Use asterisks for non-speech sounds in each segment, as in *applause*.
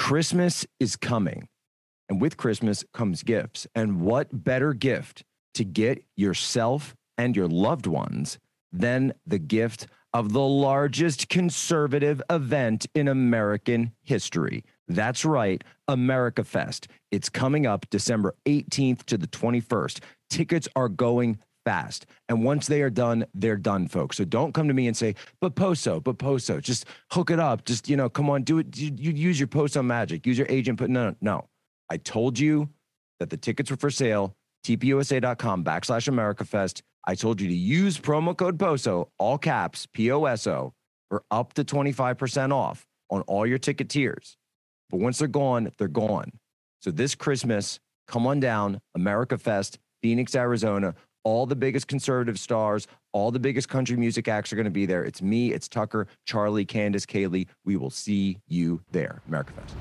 Christmas is coming, and with Christmas comes gifts. And what better gift to get yourself and your loved ones than the gift of the largest conservative event in American history? That's right, America Fest. It's coming up December 18th to the 21st. Tickets are going fast. And once they are done, they're done, folks. So don't come to me and say, but Poso, but Poso, just hook it up. Just, you know, come on, do it. You, you use your Poso magic, use your agent. But no, no, no. I told you that the tickets were for sale. TPUSA.com backslash America Fest. I told you to use promo code POSO, all caps, P O S O, for up to 25% off on all your ticket tiers. But once they're gone, they're gone. So this Christmas, come on down, America Fest, Phoenix, Arizona. All the biggest conservative stars, all the biggest country music acts are going to be there. It's me, it's Tucker, Charlie, Candace, Kaylee. We will see you there, America Fest.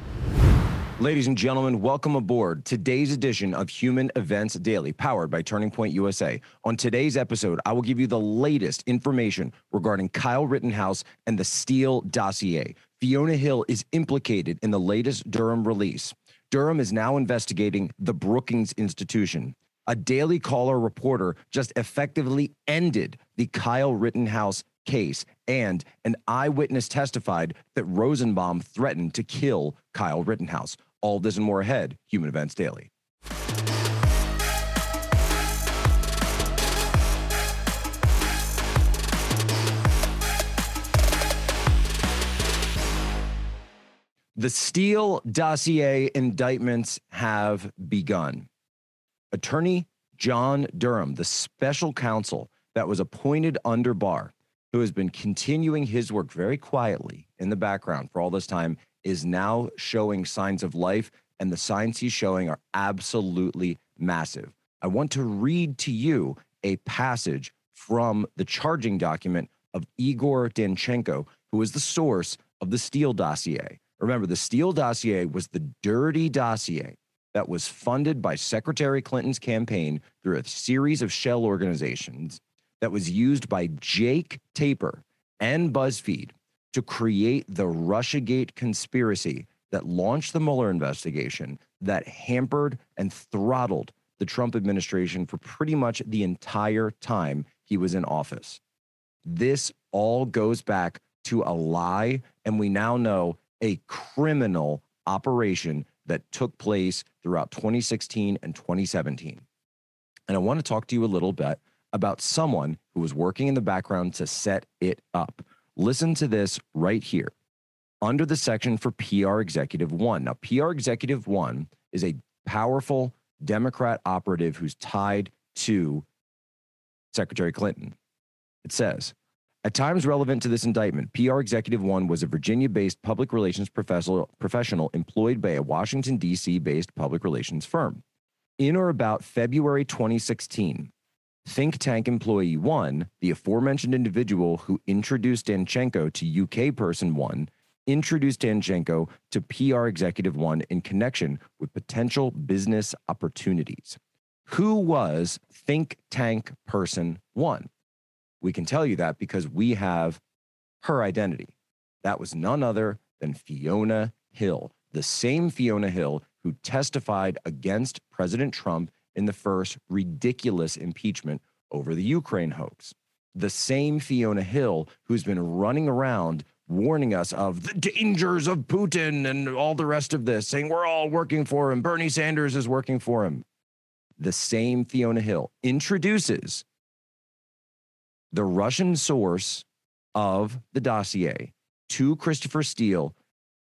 Ladies and gentlemen, welcome aboard today's edition of Human Events Daily, powered by Turning Point USA. On today's episode, I will give you the latest information regarding Kyle Rittenhouse and the Steele dossier. Fiona Hill is implicated in the latest Durham release. Durham is now investigating the Brookings Institution. A Daily Caller reporter just effectively ended the Kyle Rittenhouse case, and an eyewitness testified that Rosenbaum threatened to kill Kyle Rittenhouse. All this and more ahead, Human Events Daily. The Steele dossier indictments have begun. Attorney John Durham, the special counsel that was appointed under Barr, who has been continuing his work very quietly in the background for all this time, is now showing signs of life, and the signs he's showing are absolutely massive. I want to read to you a passage from the charging document of Igor Danchenko, who is the source of the Steele dossier. Remember, the Steele dossier was the dirty dossier that was funded by Secretary Clinton's campaign through a series of shell organizations that was used by Jake Tapper and BuzzFeed to create the Russiagate conspiracy that launched the Mueller investigation that hampered and throttled the Trump administration for pretty much the entire time he was in office. This all goes back to a lie, and we now know a criminal operation that took place throughout 2016 and 2017. And I want to talk to you a little bit about someone who was working in the background to set it up. Listen to this right here under the section for PR Executive One. Now, PR Executive One is a powerful Democrat operative who's tied to Secretary Clinton. It says, at times relevant to this indictment, PR Executive One was a Virginia based public relations professional employed by a Washington, D.C. based public relations firm. In or about February 2016, think tank employee one, the aforementioned individual who introduced Danchenko to UK person one, introduced Danchenko to PR executive one in connection with potential business opportunities. Who was think tank person one? We can tell you that because we have her identity. That was none other than Fiona Hill, the same Fiona Hill who testified against President Trump in the first ridiculous impeachment over the Ukraine hoax. The same Fiona Hill who's been running around warning us of the dangers of Putin and all the rest of this, saying we're all working for him. Bernie Sanders is working for him. The same Fiona Hill introduces the Russian source of the dossier to Christopher Steele,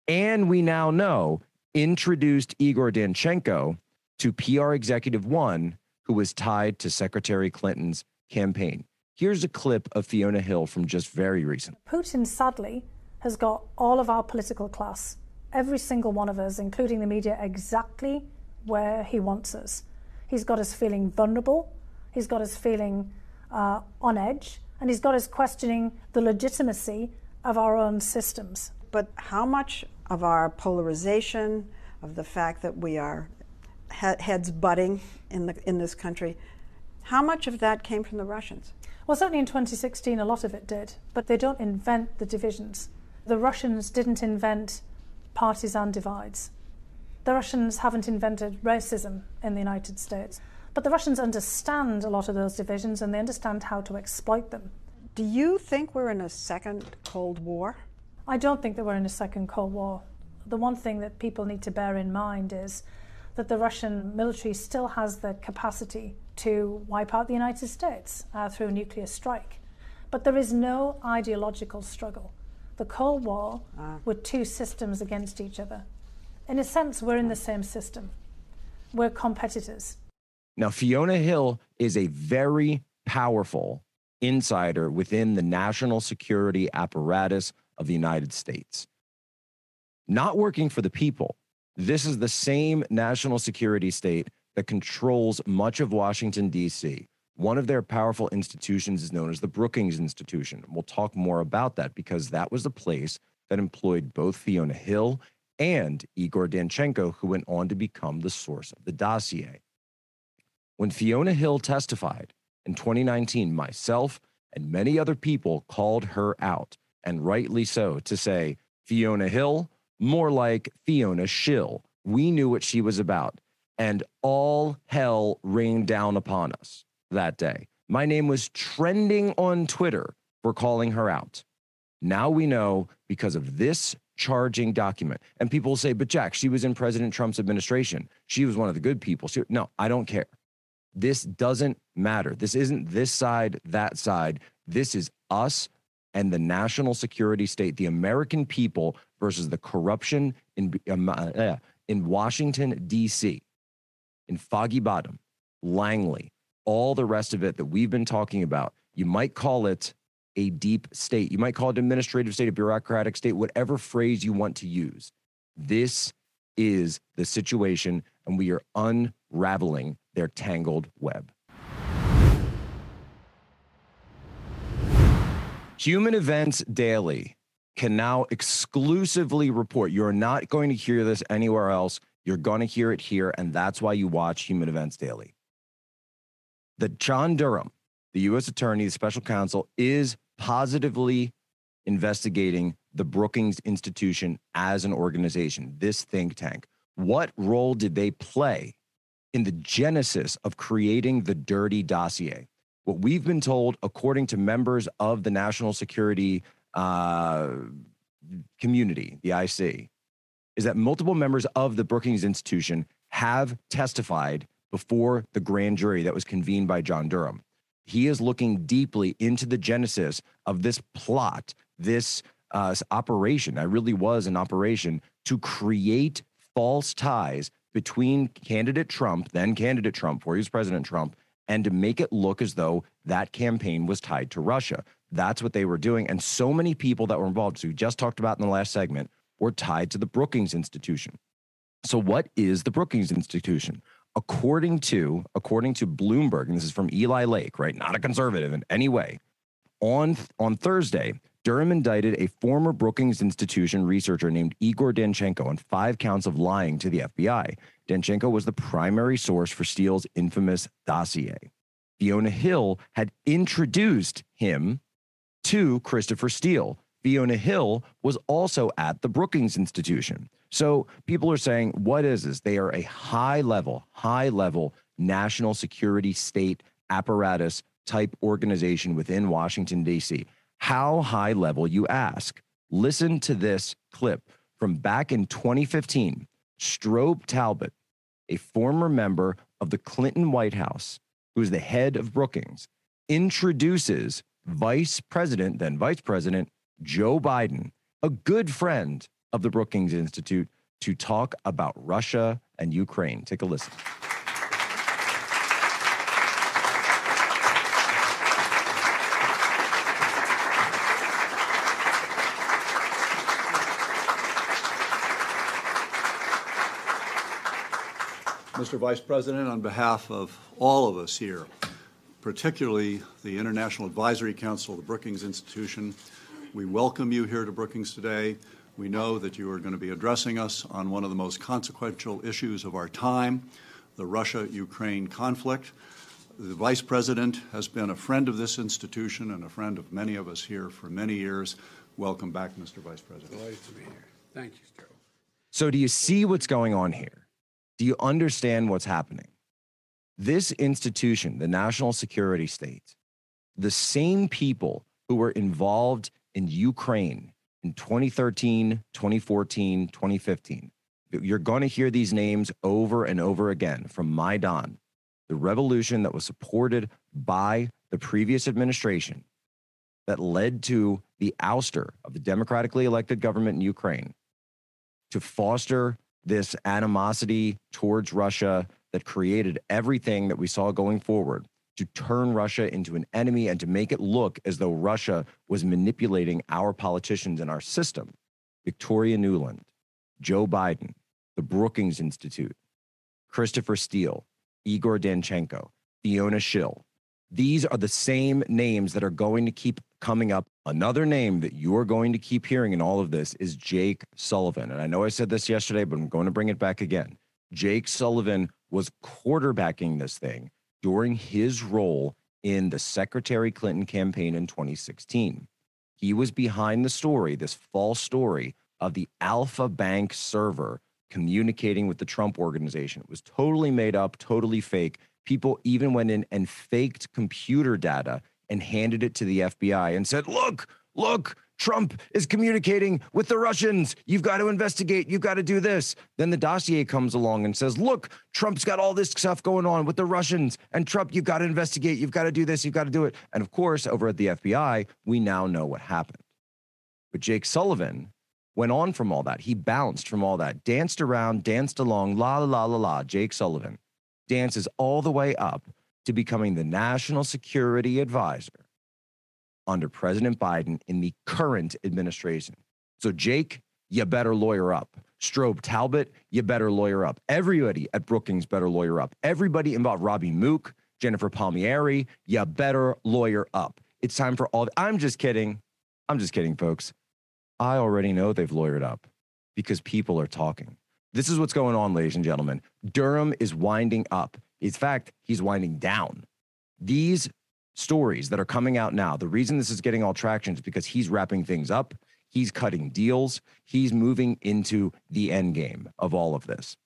and we now know introduced Igor Danchenko to PR Executive One, who was tied to Secretary Clinton's campaign. Here's a clip of Fiona Hill from just very recent. Putin, sadly, has got all of our political class, every single one of us, including the media, exactly where he wants us. He's got us feeling vulnerable, he's got us feeling uh, on edge, and he's got us questioning the legitimacy of our own systems. But how much of our polarization, of the fact that we are he- heads butting in, the, in this country, how much of that came from the Russians? Well, certainly in 2016, a lot of it did, but they don't invent the divisions. The Russians didn't invent partisan divides. The Russians haven't invented racism in the United States, but the Russians understand a lot of those divisions and they understand how to exploit them. Do you think we're in a second Cold War? I don't think that we're in a second Cold War. The one thing that people need to bear in mind is that the Russian military still has the capacity to wipe out the United States uh, through a nuclear strike. But there is no ideological struggle. The Cold War uh. were two systems against each other. In a sense, we're in the same system. We're competitors. Now, Fiona Hill is a very powerful insider within the national security apparatus of the United States. Not working for the people. This is the same national security state that controls much of Washington, D.C. One of their powerful institutions is known as the Brookings Institution. We'll talk more about that because that was the place that employed both Fiona Hill and Igor Danchenko, who went on to become the source of the dossier. When Fiona Hill testified in 2019, myself and many other people called her out, and rightly so, to say, Fiona Hill, more like Fiona Schill. We knew what she was about, and all hell rained down upon us that day. My name was trending on Twitter for calling her out. Now we know because of this charging document. And people say, but Jack, she was in President Trump's administration. She was one of the good people. She, no, I don't care. This doesn't matter. This isn't this side, that side. This is us and the national security state, the American people versus the corruption in, um, uh, in Washington, D.C., in Foggy Bottom, Langley, all the rest of it that we've been talking about. You might call it a deep state. You might call it administrative state, a bureaucratic state, whatever phrase you want to use. This is the situation, and we are unraveling their tangled web. Human Events Daily can now exclusively report. You're not going to hear this anywhere else. You're going to hear it here, and that's why you watch Human Events Daily. That John Durham, the U.S. Attorney, the special counsel, is positively investigating the Brookings Institution as an organization, this think tank. What role did they play in the genesis of creating the dirty dossier? What we've been told, according to members of the national security uh, community, the IC, is that multiple members of the Brookings Institution have testified before the grand jury that was convened by John Durham he is looking deeply into the genesis of this plot, this uh, operation. I really was an operation to create false ties between candidate Trump, then candidate Trump, before he was President Trump, and to make it look as though that campaign was tied to Russia. That's what they were doing. And so many people that were involved, so we just talked about in the last segment, were tied to the Brookings Institution. So, what is the Brookings Institution? according to according to Bloomberg, and this is from Eli Lake, right? Not a conservative in any way. On on Thursday, Durham indicted a former Brookings Institution researcher named Igor Danchenko on five counts of lying to the FBI. Danchenko was the primary source for Steele's infamous dossier. Fiona Hill had introduced him to Christopher Steele. Fiona Hill was also at the Brookings Institution. So people are saying, what is this? They are a high level, high level national security state apparatus type organization within Washington, D.C. How high level, you ask? Listen to this clip from back in 2015. Strobe Talbott, a former member of the Clinton White House, who is the head of Brookings, introduces Vice President, then Vice President Joe Biden, a good friend of the Brookings Institute to talk about Russia and Ukraine. Take a listen. Mr. Vice President, on behalf of all of us here, particularly the International Advisory Council, the Brookings Institution, we welcome you here to Brookings today. We know that you are going to be addressing us on one of the most consequential issues of our time the Russia Ukraine conflict. The Vice President has been a friend of this institution and a friend of many of us here for many years. Welcome back, Mr. Vice President. Delighted to be here. Thank you, Joe. So, do you see what's going on here? Do you understand what's happening? This institution, the national security state, the same people who were involved in Ukraine in 2013, 2014, 2015, you're going to hear these names over and over again from Maidan, the revolution that was supported by the previous administration that led to the ouster of the democratically elected government in Ukraine to foster this animosity towards Russia that created everything that we saw going forward to turn Russia into an enemy and to make it look as though Russia was manipulating our politicians and our system. Victoria Nuland, Joe Biden, the Brookings Institute, Christopher Steele, Igor Danchenko, Fiona Schill. These are the same names that are going to keep coming up. Another name that you are going to keep hearing in all of this is Jake Sullivan. And I know I said this yesterday, but I'm going to bring it back again. Jake Sullivan was quarterbacking this thing during his role in the Secretary Clinton campaign in 2016. He was behind the story, this false story of the Alpha Bank server communicating with the Trump organization. It was totally made up, totally fake. People even went in and faked computer data and handed it to the FBI and said, Look, look, Trump is communicating with the Russians. You've got to investigate. You've got to do this. Then the dossier comes along and says, Look, Trump's got all this stuff going on with the Russians. And Trump, you've got to investigate. You've got to do this. You've got to do it. And of course, over at the FBI, we now know what happened. But Jake Sullivan went on from all that. He bounced from all that, danced around, danced along, la, la, la, la, la. Jake Sullivan dances all the way up to becoming the national security advisor under President Biden in the current administration. So, Jake, you better lawyer up. Strobe Talbott, you better lawyer up. Everybody at Brookings better lawyer up. Everybody involved, Robbie Mook, Jennifer Palmieri, you better lawyer up. It's time for all. I'm just kidding. I'm just kidding, folks. I already know they've lawyered up because people are talking. This is what's going on, ladies and gentlemen. Durham is winding up. In fact, he's winding down. These stories that are coming out now, the reason this is getting all traction is because he's wrapping things up, he's cutting deals, he's moving into the end game of all of this.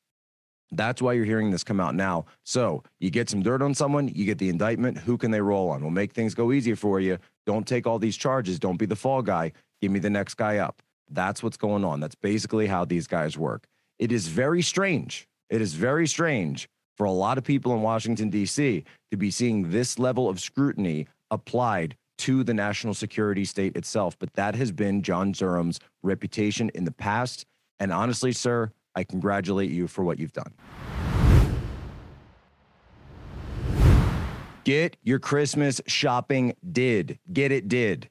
That's why you're hearing this come out now. So you get some dirt on someone, you get the indictment. Who can they roll on? We'll make things go easier for you. Don't take all these charges. Don't be the fall guy. Give me the next guy up. That's what's going on. That's basically how these guys work. It is very strange. It is very strange for a lot of people in Washington, D.C. to be seeing this level of scrutiny applied to the national security state itself. But that has been John Durham's reputation in the past. And honestly, sir, I congratulate you for what you've done. Get your Christmas shopping did. Get it did.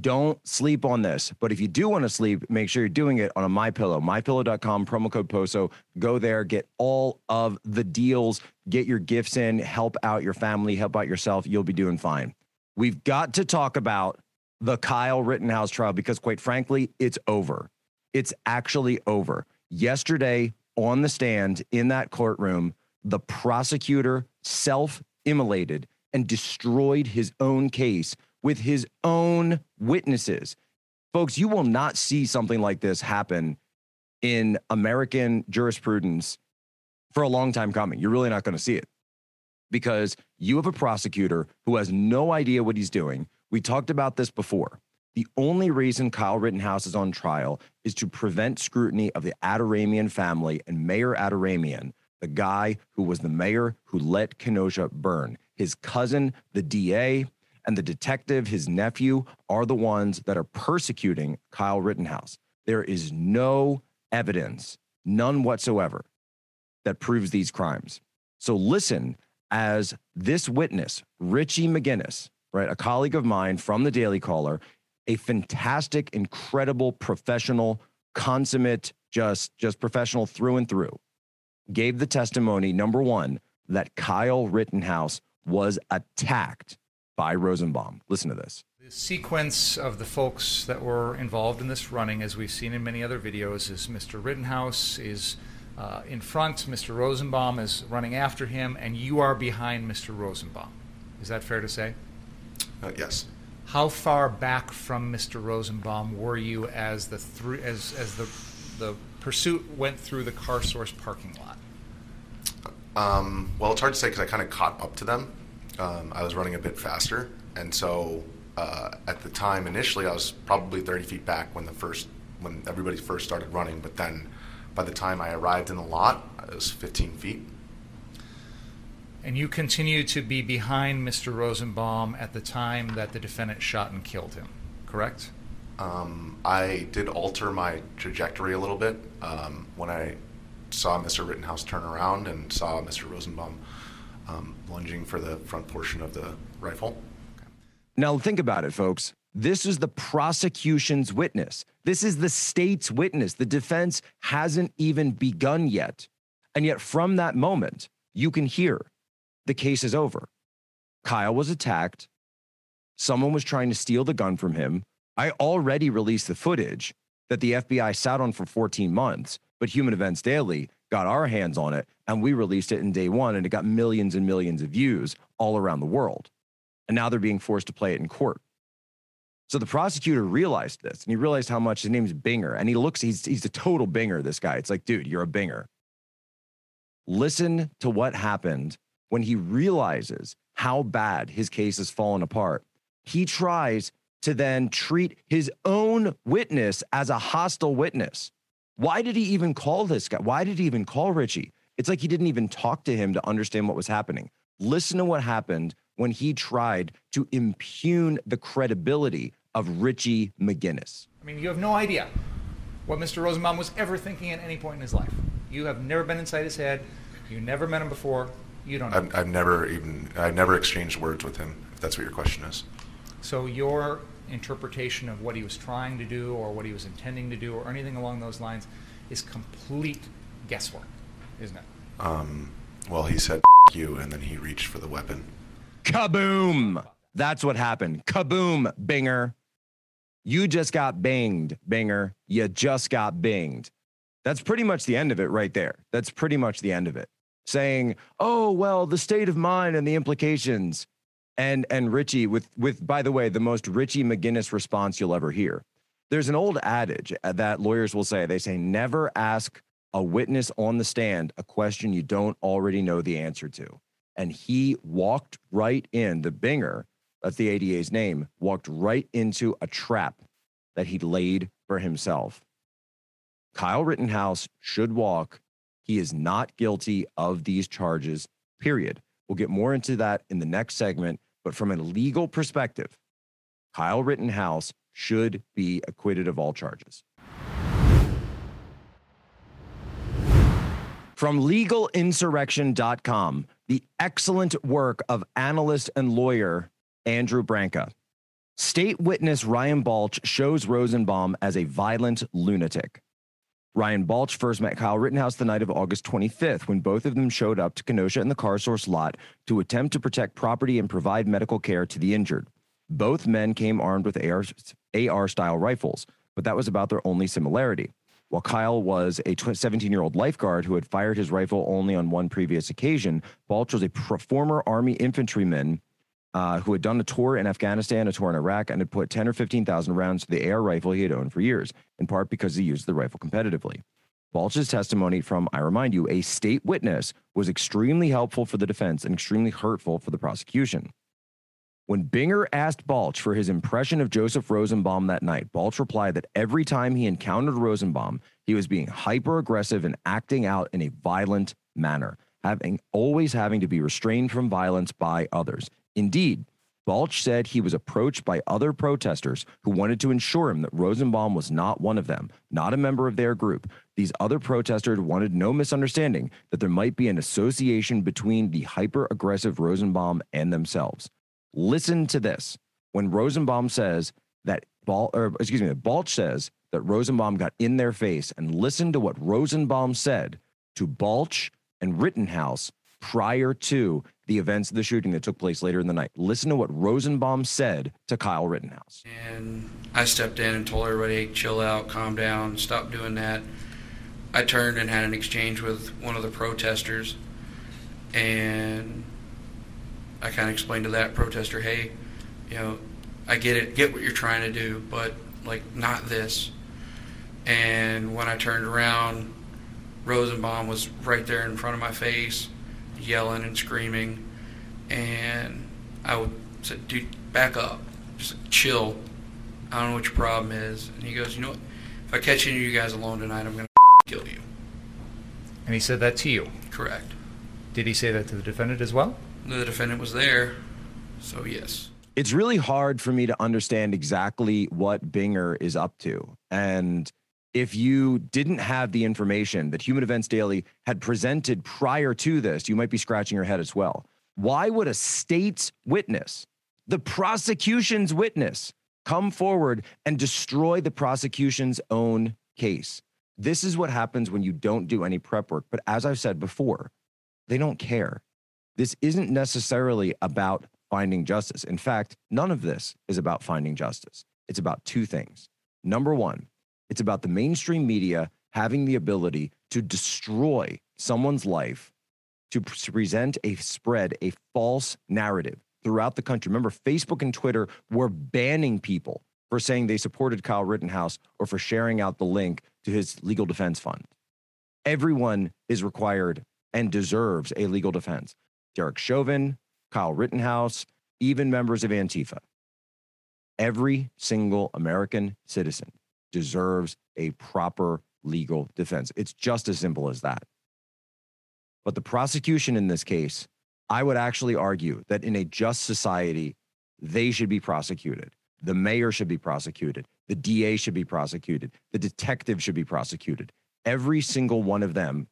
Don't sleep on this. But if you do want to sleep, make sure you're doing it on a My Pillow, mypillow.com, promo code POSO. Go there, get all of the deals, get your gifts in, help out your family, help out yourself. You'll be doing fine. We've got to talk about the Kyle Rittenhouse trial because, quite frankly, it's over. It's actually over. Yesterday, on the stand in that courtroom, the prosecutor self immolated and destroyed his own case with his own witnesses. Folks, you will not see something like this happen in American jurisprudence for a long time coming. You're really not going to see it because you have a prosecutor who has no idea what he's doing. We talked about this before. The only reason Kyle Rittenhouse is on trial is to prevent scrutiny of the Antaramian family and Mayor Antaramian, the guy who was the mayor who let Kenosha burn. His cousin, the DA, and the detective, his nephew, are the ones that are persecuting Kyle Rittenhouse. There is no evidence, none whatsoever, that proves these crimes. So listen as this witness, Richie McGinniss, right, a colleague of mine from the Daily Caller, a fantastic, incredible professional, consummate, just just professional through and through, gave the testimony number one that Kyle Rittenhouse was attacked by Rosenbaum. Listen to this. The sequence of the folks that were involved in this running, as we've seen in many other videos, is Mr. Rittenhouse is uh, in front, Mr. Rosenbaum is running after him, and you are behind Mr. Rosenbaum. Is that fair to say? Uh, yes. How far back from Mr. Rosenbaum were you as the three as as the the pursuit went through the car source parking lot? Um, well, it's hard to say because I kind of caught up to them. Um, I was running a bit faster, and so uh, at the time initially, I was probably 30 feet back when the first when everybody first started running. But then, by the time I arrived in the lot, it was 15 feet. And you continued to be behind Mr. Rosenbaum at the time that the defendant shot and killed him, correct? Um, I did alter my trajectory a little bit um, when I saw Mr. Rittenhouse turn around and saw Mr. Rosenbaum um, lunging for the front portion of the rifle. Now, think about it, folks. This is the prosecution's witness. This is the state's witness. The defense hasn't even begun yet. And yet, from that moment, you can hear the case is over. Kyle was attacked. Someone was trying to steal the gun from him. I already released the footage that the FBI sat on for 14 months, but Human Events Daily got our hands on it and we released it in day one and it got millions and millions of views all around the world. And now they're being forced to play it in court. So the prosecutor realized this and he realized how much his name's Binger and he looks, he's, he's a total Binger, this guy. It's like, dude, you're a Binger. Listen to what happened when he realizes how bad his case has fallen apart. He tries to then treat his own witness as a hostile witness. Why did he even call this guy? Why did he even call Richie? It's like he didn't even talk to him to understand what was happening. Listen to what happened when he tried to impugn the credibility of Richie McGinniss. I mean, you have no idea what Mr. Rosenbaum was ever thinking at any point in his life. You have never been inside his head. You never met him before. You don't know. I've, I've never even I've never exchanged words with him. If that's what your question is. So your interpretation of what he was trying to do or what he was intending to do or anything along those lines is complete guesswork, isn't it? Um, well, he said you, and then he reached for the weapon. Kaboom! That's what happened. Kaboom, Binger. You just got banged, Binger. You just got binged. That's pretty much the end of it right there. That's pretty much the end of it. Saying, oh, well, the state of mind and the implications and and Richie with with by the way the most Richie McGinniss response you'll ever hear. There's an old adage uh, that lawyers will say. They say never ask a witness on the stand a question you don't already know the answer to. And he walked right in the Binger, that's the ADA's name, walked right into a trap that he laid for himself. Kyle Rittenhouse should walk. He is not guilty of these charges, period. We'll get more into that in the next segment. But from a legal perspective, Kyle Rittenhouse should be acquitted of all charges. From legalinsurrection.com, the excellent work of analyst and lawyer Andrew Branca. State witness Ryan Balch shows Rosenbaum as a violent lunatic. Ryan Balch first met Kyle Rittenhouse the night of August 25th when both of them showed up to Kenosha in the car source lot to attempt to protect property and provide medical care to the injured. Both men came armed with AR, AR style rifles, but that was about their only similarity. While Kyle was a 17 year old lifeguard who had fired his rifle only on one previous occasion, Balch was a former Army infantryman uh, who had done a tour in Afghanistan, a tour in Iraq, and had put 10 or 15,000 rounds to the AR rifle he had owned for years, in part because he used the rifle competitively. Balch's testimony from, I remind you, a state witness was extremely helpful for the defense and extremely hurtful for the prosecution. When Binger asked Balch for his impression of Joseph Rosenbaum that night, Balch replied that every time he encountered Rosenbaum, he was being hyper aggressive and acting out in a violent manner, having always having to be restrained from violence by others. Indeed, Balch said he was approached by other protesters who wanted to ensure him that Rosenbaum was not one of them, not a member of their group. These other protesters wanted no misunderstanding that there might be an association between the hyper aggressive Rosenbaum and themselves. Listen to this. When Rosenbaum says that Bal- or excuse me, Balch says that Rosenbaum got in their face and listen to what Rosenbaum said to Balch and Rittenhouse prior to the events of the shooting that took place later in the night. Listen to what Rosenbaum said to Kyle Rittenhouse. And I stepped in and told everybody, chill out, calm down, stop doing that. I turned and had an exchange with one of the protesters, and I kind of explained to that protester, hey, you know, I get it, get what you're trying to do, but like not this. And when I turned around, Rosenbaum was right there in front of my face, yelling and screaming. And I would said, dude, back up. Just chill. I don't know what your problem is. And he goes, you know what? If I catch any of you guys alone tonight, I'm going *laughs* to kill you. And he said that to you. Correct. Did he say that to the defendant as well? The defendant was there, so yes. It's really hard for me to understand exactly what Binger is up to. And if you didn't have the information that Human Events Daily had presented prior to this, you might be scratching your head as well. Why would a state's witness, the prosecution's witness, come forward and destroy the prosecution's own case? This is what happens when you don't do any prep work. But as I've said before, they don't care. This isn't necessarily about finding justice. In fact, none of this is about finding justice. It's about two things. Number one, it's about the mainstream media having the ability to destroy someone's life, to present a spread a false narrative throughout the country. Remember, Facebook and Twitter were banning people for saying they supported Kyle Rittenhouse or for sharing out the link to his legal defense fund. Everyone is required and deserves a legal defense. Derek Chauvin, Kyle Rittenhouse, even members of Antifa. Every single American citizen deserves a proper legal defense. It's just as simple as that. But the prosecution in this case, I would actually argue that in a just society, they should be prosecuted. The mayor should be prosecuted. The DA should be prosecuted. The detective should be prosecuted. Every single one of them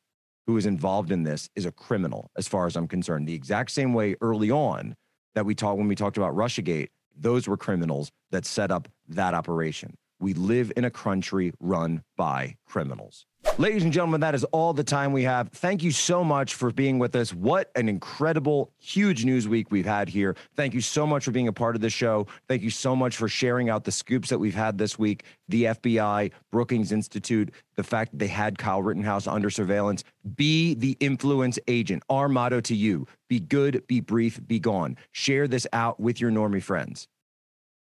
who is involved in this is a criminal, as far as I'm concerned. The exact same way early on that we talked when we talked about Russiagate, those were criminals that set up that operation. We live in a country run by criminals. Ladies and gentlemen, that is all the time we have. Thank you so much for being with us. What an incredible, huge news week we've had here. Thank you so much for being a part of the show. Thank you so much for sharing out the scoops that we've had this week. The FBI, Brookings Institute, the fact that they had Kyle Rittenhouse under surveillance. Be the influence agent. Our motto to you be good, be brief, be gone. Share this out with your normie friends.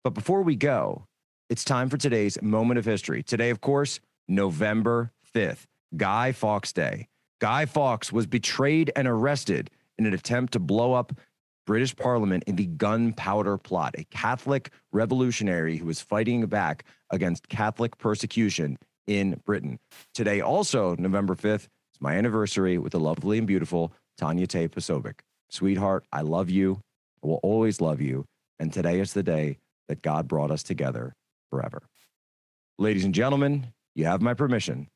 But before we go, it's time for today's moment of history. Today, of course, November 5th, Guy Fawkes Day. Guy Fawkes was betrayed and arrested in an attempt to blow up British Parliament in the Gunpowder Plot, a Catholic revolutionary who was fighting back against Catholic persecution in Britain. Today, also November 5th, is my anniversary with the lovely and beautiful Tanya Tay Posobiec. Sweetheart, I love you. I will always love you. And today is the day that God brought us together forever. Ladies and gentlemen, you have my permission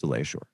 to lay ashore.